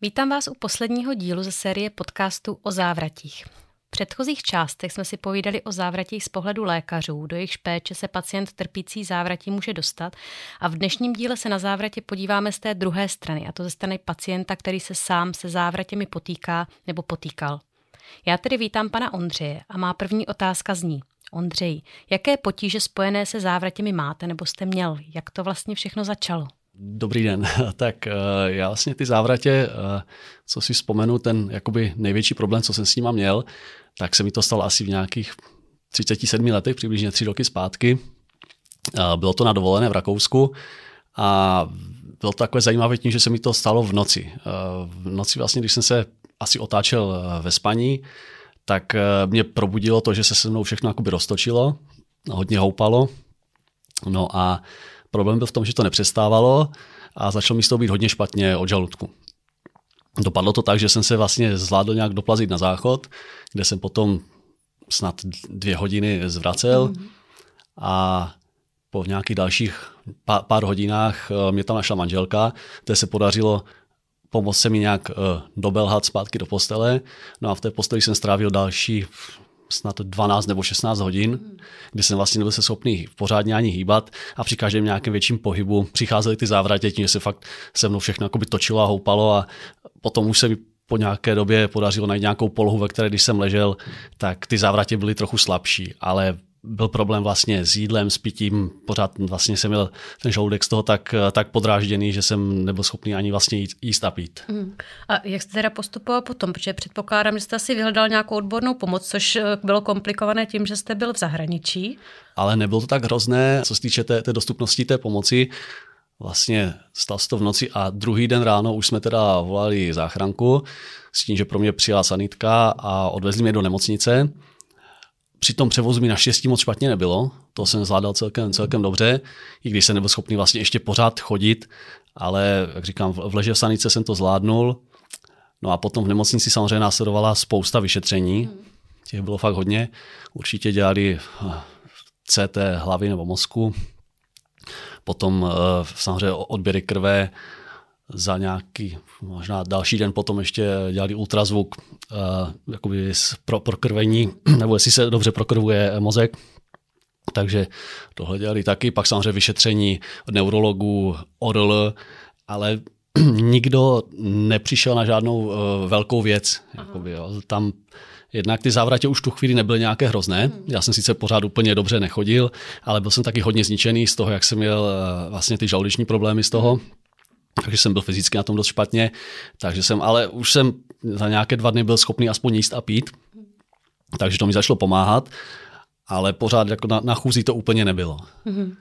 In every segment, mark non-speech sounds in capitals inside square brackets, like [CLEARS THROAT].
Vítám vás u posledního dílu ze série podcastu o závratích. V předchozích částech jsme si povídali o závratích z pohledu lékařů, do jejichž péče se pacient trpící závratí může dostat a v dnešním díle se na závratě podíváme z té druhé strany, a to ze strany pacienta, který se sám se závratěmi potýká nebo potýkal. Já tedy vítám pana Ondřeje a má první otázka zní. Ondřej, jaké potíže spojené se závratěmi máte nebo jste měl? Jak to vlastně všechno začalo? Dobrý den. [LAUGHS] Tak eh, já vlastně ty závratě, eh, co si vzpomenu, ten jakoby největší problém, co jsem s nima měl, tak se mi to stalo asi v nějakých 37 letech, přibližně tři roky zpátky. Eh, bylo to na dovolené v Rakousku a bylo to takové zajímavé tím, že se mi to stalo v noci. V noci vlastně, když jsem se asi otáčel ve spaní, tak mě probudilo to, že se se mnou všechno jakoby roztočilo, hodně houpalo. No a Problém byl v tom, že to nepřestávalo a začalo mi z toho být hodně špatně od žaludku. Dopadlo to tak, že jsem se vlastně zvládl nějak doplazit na záchod, kde jsem potom snad dvě hodiny zvracel mm. a po nějakých dalších pár, pár hodinách eh, mě tam našla manželka, kde se podařilo pomoct se mi nějak eh, dobelhat zpátky do postele. No a v té posteli jsem strávil další snad 12 nebo 16 hodin, kdy jsem vlastně nebyl se schopný pořádně ani hýbat a při každém nějakém větším pohybu přicházely ty závratě tím, že se fakt se mnou všechno točilo a houpalo a potom už se mi po nějaké době podařilo najít nějakou polohu, ve které když jsem ležel, tak ty závratě byly trochu slabší, ale byl problém vlastně s jídlem, s pitím, pořád vlastně jsem měl ten žaludek z toho tak, tak podrážděný, že jsem nebyl schopný ani vlastně jíst, jíst a pít. Mm. A jak jste teda postupoval potom? Protože předpokládám, že jste asi vyhledal nějakou odbornou pomoc, což eh, bylo komplikované tím, že jste byl v zahraničí. Ale nebylo to tak hrozné, co se týče té, té dostupnosti té pomoci. Vlastně stal se to v noci a druhý den ráno už jsme teda volali záchranku s tím, že pro mě přijela sanitka a odvezli mě do nemocnice při tom převozu mi naštěstí moc špatně nebylo, to jsem zvládal celkem, celkem dobře, i když jsem nebyl schopný vlastně ještě pořád chodit, ale jak říkám, v leže v sanice jsem to zvládnul. No a potom v nemocnici samozřejmě následovala spousta vyšetření, těch bylo fakt hodně. Určitě dělali eh, CT hlavy nebo mozku, potom eh, samozřejmě odběry krve, za nějaký možná další den potom ještě dělali ultrazvuk uh, jakoby pro prokrvení, [CLEARS THROAT] nebo jestli se dobře prokrvuje mozek. Takže tohle dělali taky, pak samozřejmě vyšetření neurologů, ORL, ale [CLEARS THROAT] nikdo nepřišel na žádnou uh, velkou věc. Jakoby, jo. Tam Jednak ty závratě už tu chvíli nebyly nějaké hrozné. Hmm. Já jsem sice pořád úplně dobře nechodil, ale byl jsem taky hodně zničený z toho, jak jsem měl uh, vlastně ty žaludeční problémy z toho. Takže jsem byl fyzicky na tom dost špatně, takže jsem, ale už jsem za nějaké dva dny byl schopný aspoň jíst a pít, takže to mi začalo pomáhat, ale pořád jako na, na chůzi to úplně nebylo. Mm-hmm.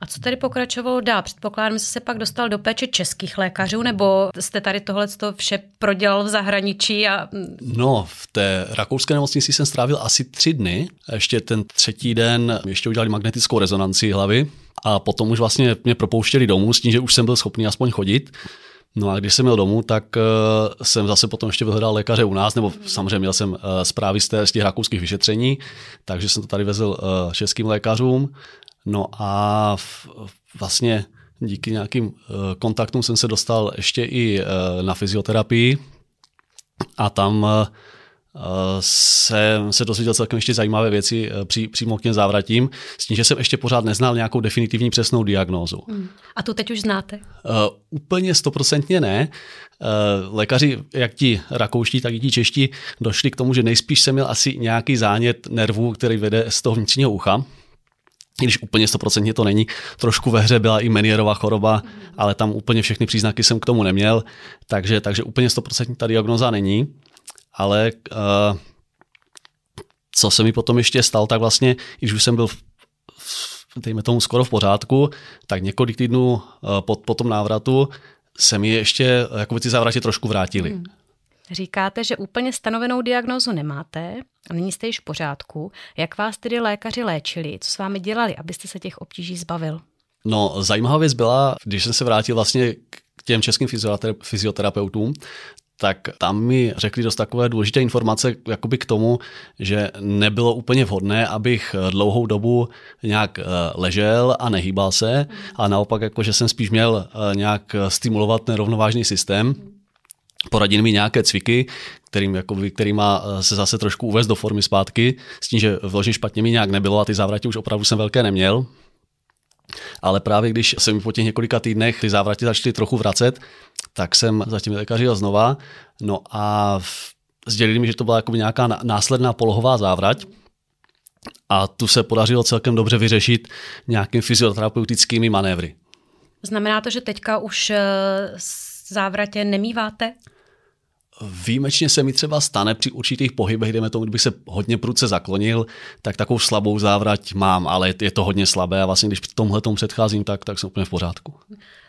A co tady pokračovalo dál? Předpokládám, že se pak dostal do péče českých lékařů, nebo jste tady tohle vše prodělal v zahraničí? A... No, v té rakouské nemocnici jsem strávil asi tři dny. Ještě ten třetí den ještě udělali magnetickou rezonanci hlavy, a potom už vlastně mě propouštěli domů s tím, že už jsem byl schopný aspoň chodit. No a když jsem měl domů, tak uh, jsem zase potom ještě vyhledal lékaře u nás, nebo samozřejmě měl jsem uh, zprávy z, té, z těch rakouských vyšetření, takže jsem to tady vezl uh, českým lékařům. No a v, vlastně díky nějakým uh, kontaktům jsem se dostal ještě i uh, na fyzioterapii a tam uh, jsem se dozvěděl celkem ještě zajímavé věci eh, pří, přímo k těm závratím, s tím, že jsem ještě pořád neznal nějakou definitivní přesnou diagnózu. Hmm. A tu teď už znáte? Uh, úplně stoprocentně ne. Uh, lékaři, jak ti rakouští, tak i ti čeští, došli k tomu, že nejspíš jsem měl asi nějaký zánět nervů, který vede z toho vnitřního ucha. I když úplně stoprocentně to není. Trošku ve hře byla i Menierová choroba, hmm. ale tam úplně všechny příznaky jsem k tomu neměl, takže, takže úplně stoprocentně ta diagnoza není ale uh, co se mi potom ještě stalo, tak vlastně, když už jsem byl v, dejme tomu skoro v pořádku, tak několik týdnů uh, po, po tom návratu se mi ještě jako ty závratě trošku vrátili. Hmm. Říkáte, že úplně stanovenou diagnózu nemáte a nyní jste již v pořádku. Jak vás tedy lékaři léčili? Co s vámi dělali, abyste se těch obtíží zbavil? No, zajímavá věc byla, když jsem se vrátil vlastně k těm českým fyzioterapeutům, tak tam mi řekli dost takové důležité informace jakoby k tomu, že nebylo úplně vhodné, abych dlouhou dobu nějak eh, ležel a nehýbal se, a naopak jako, že jsem spíš měl eh, nějak stimulovat ten rovnovážný systém, poradili mi nějaké cviky, kterým, jakoby, kterýma eh, se zase trošku uvést do formy zpátky, s tím, že vložit špatně mi nějak nebylo a ty závratě už opravdu jsem velké neměl. Ale právě když se mi po těch několika týdnech ty závratě začaly trochu vracet, tak jsem za těmi lékaři jel znova. No a sdělili mi, že to byla jako nějaká následná polohová závrať, a tu se podařilo celkem dobře vyřešit nějakými fyzioterapeutickými manévry. Znamená to, že teďka už eh, závratě nemýváte? Výjimečně se mi třeba stane při určitých pohybech, jdeme tomu, kdybych se hodně prudce zaklonil, tak takovou slabou závrať mám, ale je to hodně slabé a vlastně když tomhle tomu předcházím, tak, tak jsem úplně v pořádku.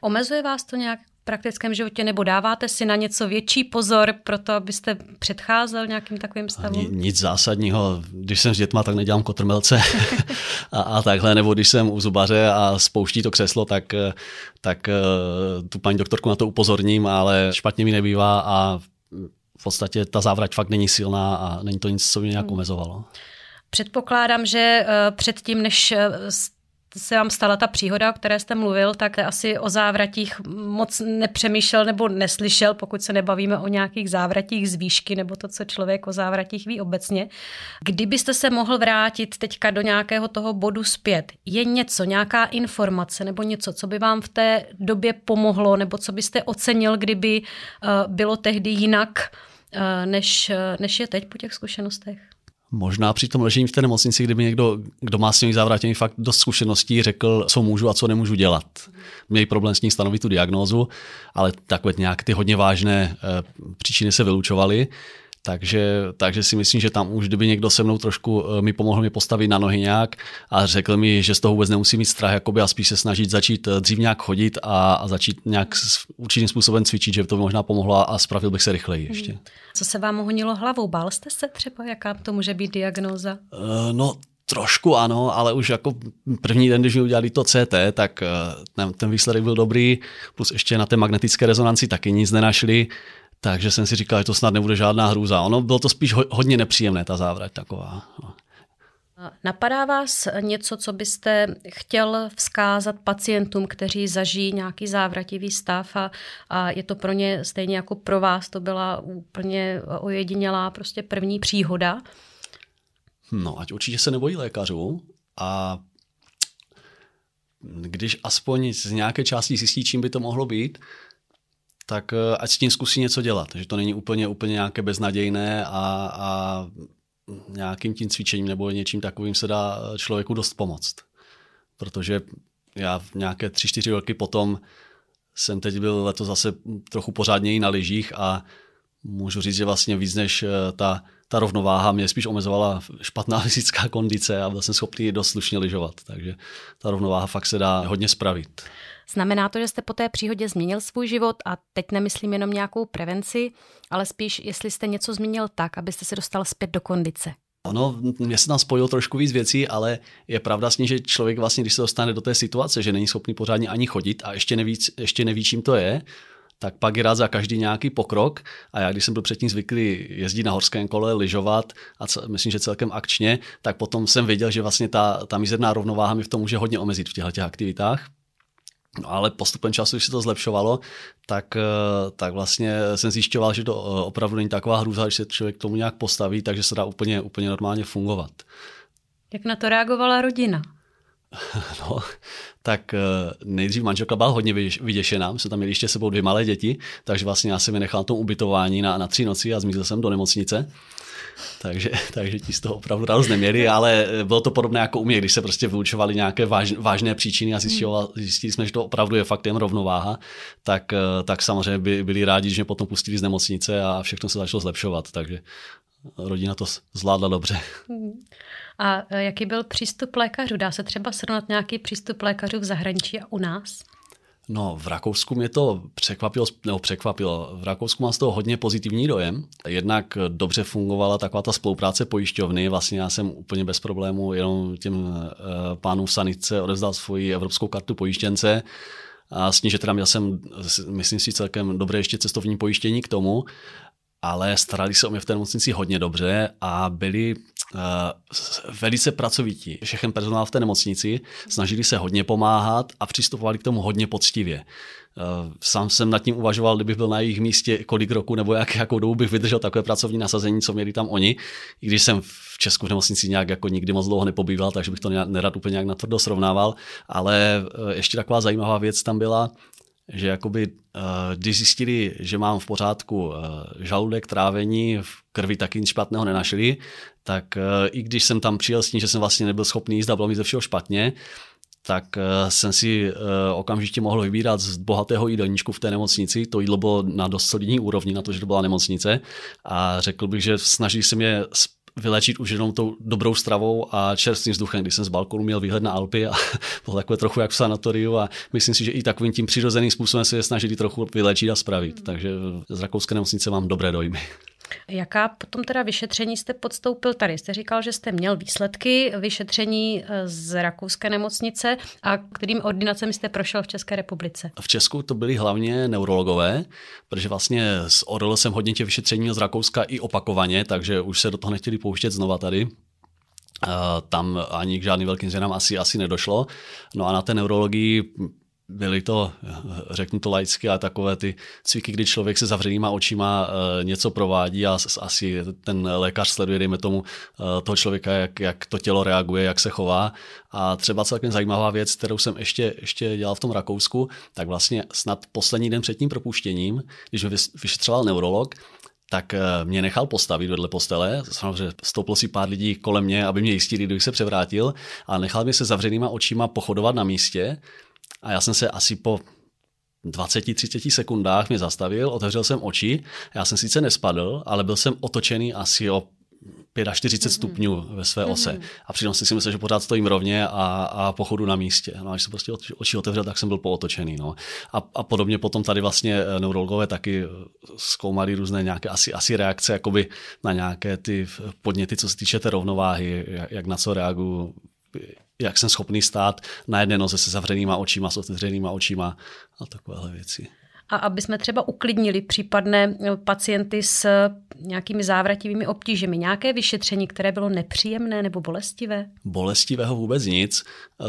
Omezuje vás to nějak praktickém životě nebo dáváte si na něco větší pozor pro to, abyste předcházel nějakým takovým stavům? Nic zásadního. Když jsem s dětma, tak nedělám kotrmelce [LAUGHS] a, a takhle, nebo když jsem u zubaře a spouští to křeslo, tak, tak eh, tu paní doktorku na to upozorním, ale špatně mi nebývá a v podstatě ta závrať fakt není silná a není to nic, co mě nějak hmm. omezovalo. Předpokládám, že eh, předtím, než eh, se vám stala ta příhoda, o které jste mluvil, tak asi o závratích moc nepřemýšlel nebo neslyšel, pokud se nebavíme o nějakých závratích z výšky nebo to, co člověk o závratích ví obecně. Kdybyste se mohl vrátit teďka do nějakého toho bodu zpět, je něco, nějaká informace nebo něco, co by vám v té době pomohlo nebo co byste ocenil, kdyby eh, bylo tehdy jinak, eh, než, než je teď po těch zkušenostech? Možná při tom ležení v té nemocnici, kdyby někdo, kdo má s nimi závratění fakt dost zkušeností, řekl, co můžu a co nemůžu dělat. Měli problém s ní stanovit tu diagnózu, ale takové nějak ty hodně vážné e, příčiny se vylučovaly. Takže, takže si myslím, že tam už kdyby někdo se mnou trošku eh, mi pomohl mi postavit na nohy nějak a řekl mi, že z toho vůbec nemusí mít strach jakoby, a spíš se snažit začít eh, dřív nějak chodit a, a začít nějak určitým způsobem cvičit, že by to by možná pomohlo a spravil bych se rychleji ještě. Hmm. Co se vám honilo hlavou? Bál jste se třeba, jaká to může být diagnóza? Uh, no, Trošku ano, ale už jako první den, když mi udělali to CT, tak ten, ten výsledek byl dobrý, plus ještě na té magnetické rezonanci taky nic nenašli, takže jsem si říkal, že to snad nebude žádná hrůza. Ono bylo to spíš hodně nepříjemné, ta závrať taková. No. Napadá vás něco, co byste chtěl vzkázat pacientům, kteří zažijí nějaký závrativý stav a, a je to pro ně stejně jako pro vás, to byla úplně ojedinělá prostě první příhoda? No, ať určitě se nebojí lékařů a když aspoň z nějaké části zjistí, čím by to mohlo být, tak eh, ať s tím zkusí něco dělat. Že to není úplně, úplně nějaké beznadějné a, a nějakým tím cvičením nebo něčím takovým se dá člověku dost pomoct. Protože já v nějaké tři, čtyři roky potom jsem teď byl letos zase trochu pořádněji na lyžích a můžu říct, že vlastně víc než eh, ta, ta rovnováha mě spíš omezovala špatná [LAUGHS] fyzická kondice a byl jsem schopný dost slušně lyžovat. Takže ta rovnováha fakt se dá hodně spravit. Znamená to, že jste po té příhodě změnil svůj život a teď nemyslím jenom nějakou prevenci, ale spíš, jestli jste něco změnil tak, abyste se dostal zpět do kondice. Ono, mě se tam spojilo trošku víc věcí, ale je pravda s ní, že člověk vlastně, když se dostane do té situace, že není schopný pořádně ani chodit a ještě neví, ještě neví čím to je, tak pak je rád za každý nějaký pokrok. A já, když jsem byl předtím zvyklý jezdit na horském kole, lyžovat a co, myslím, že celkem akčně, tak potom jsem věděl, že vlastně ta, ta mizerná rovnováha mi v tom může hodně omezit v těchto aktivitách. No ale postupem času, když se to zlepšovalo, tak, eh, tak vlastně jsem zjišťoval, že to eh, opravdu není taková hrůza, když se člověk k tomu nějak postaví, takže se dá úplně, úplně normálně fungovat. Jak na to reagovala rodina? [LAUGHS] No, tak eh, nejdřív manželka byla hodně vyděšená, my jsme tam měli ještě sebou dvě malé děti, takže vlastně já jsem je nechal na tom ubytování na, na tři noci a zmizel jsem do nemocnice takže, takže ti z toho opravdu radost neměli, ale bylo to podobné jako u mě, když se prostě vyučovali nějaké váž, vážné příčiny a zjistili, zjistili jsme, že to opravdu je fakt jen rovnováha, tak, tak samozřejmě by, byli rádi, že mě potom pustili z nemocnice a všechno se začalo zlepšovat, takže rodina to zvládla dobře. A jaký byl přístup lékařů? Dá se třeba srovnat nějaký přístup lékařů v zahraničí a u nás? No, v Rakousku mě to překvapilo, nebo překvapilo. V Rakousku mám z toho hodně pozitivní dojem. Jednak dobře fungovala taková ta spolupráce pojišťovny. Vlastně já jsem úplně bez problému jenom těm uh, pánům v sanice odevzdal svoji evropskou kartu pojištěnce. A s tím, že teda měl jsem, myslím si, celkem dobré ještě cestovní pojištění k tomu, ale starali se o mě v té nemocnici hodně dobře a byli velice pracovití. Všechen personál v té nemocnici snažili se hodně pomáhat a přistupovali k tomu hodně poctivě. Eh, sám jsem nad tím uvažoval, kdybych byl na jejich místě, kolik roku nebo jak, jakou dobu bych vydržel takové pracovní nasazení, co měli tam oni. I když jsem v Česku v nemocnici nějak jako nikdy moc dlouho nepobýval, takže bych to nerad úplně nějak natvrdo srovnával. Ale eh, ještě taková zajímavá věc tam byla, že jakoby, eh, když zjistili, že mám v pořádku žaludek, trávení, v krvi taky nic špatného nenašli, tak i když jsem tam přijel s tím, že jsem vlastně nebyl schopný jíst a bylo mi ze všeho špatně, tak eh, jsem si eh, okamžitě mohl vybírat z bohatého jídelníčku v té nemocnici. To jídlo bylo na dost solidní úrovni, na to, že to byla nemocnice. A řekl bych, že snaží se mě vylečit už jenom tou dobrou stravou a čerstvým vzduchem, když jsem z balkonu měl výhled na Alpy a [LAUGHS] bylo takové trochu jak v sanatoriu a myslím si, že i takovým tím přirozeným způsobem se je snažili trochu vylečit a spravit. Takže z rakouské nemocnice mám dobré dojmy. Jaká potom teda vyšetření jste podstoupil tady? Jste říkal, že jste měl výsledky vyšetření eh, z rakouské nemocnice a kterým ordinacemi jste prošel v České republice? V Česku to byli hlavně neurologové, protože vlastně s ORL jsem hodně těch vyšetření z Rakouska i opakovaně, takže už se do toho nechtěli pouštět znova tady. Eh, tam ani k žádným velkým změnám asi, asi nedošlo. No a na té neurologii byly to, řeknu to laicky, ale takové ty cviky, kdy člověk se zavřenýma očima uh, něco provádí a asi ten lékař sleduje, dejme tomu, uh, toho člověka, jak, jak to tělo reaguje, jak se chová. A třeba celkem zajímavá věc, kterou jsem ještě, ještě dělal v tom Rakousku, tak vlastně snad poslední den před tím propuštěním, když mě vyšetřoval neurolog, tak eh, mě nechal postavit vedle postele, samozřejmě stouplo si pár lidí kolem mě, aby mě jistili, když se převrátil. A nechal mě se zavřenýma očima pochodovat na místě a já jsem se asi po 20-30 sekundách mě zastavil, otevřel jsem oči, já jsem sice nespadl, ale byl jsem otočený asi o 45 mm-hmm. stupňů ve své ose. Mm-hmm. A přitom si myslel, že pořád stojím rovně a, a pochodu na místě. No a když jsem prostě oči otevřel, tak jsem byl pootočený. No. A, a podobně potom tady vlastně eh, neurologové taky eh, zkoumali různé nějaké asi, asi reakce jakoby na nějaké ty podněty, co se týče té rovnováhy, jak, jak na co reaguju jak jsem schopný stát na jedné noze se zavřenýma očima, s otevřenýma očima a takovéhle věci. A aby jsme třeba uklidnili případné pacienty s nějakými závrativými obtížemi, nějaké vyšetření, které bylo nepříjemné nebo bolestivé? Bolestivého vůbec nic.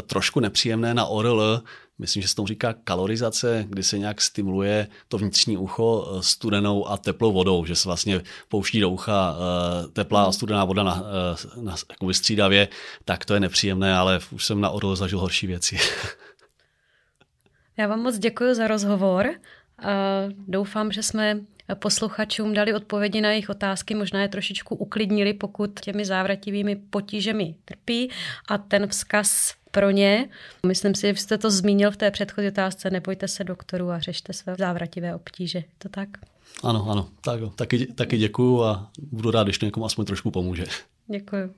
Trošku nepříjemné na ORL myslím, že se tomu říká kalorizace, kdy se nějak stimuluje to vnitřní ucho eh, studenou a teplou vodou, že se vlastně pouští do ucha eh, teplá a studená voda na, eh, na jako střídavě, tak to je nepříjemné, ale už jsem na orlo zažil horší věci. [LAUGHS] Já vám moc děkuji za rozhovor. Doufám, že jsme posluchačům dali odpovědi na jejich otázky, možná je trošičku uklidnili, pokud těmi závrativými potížemi trpí a ten vzkaz pro ně. Myslím si, že jste to zmínil v té předchozí otázce, nebojte se doktoru a řešte své závrativé obtíže. Je to tak? Ano, ano. Tak, taky, taky děkuju a budu rád, když to někomu aspoň trošku pomůže. Děkuju.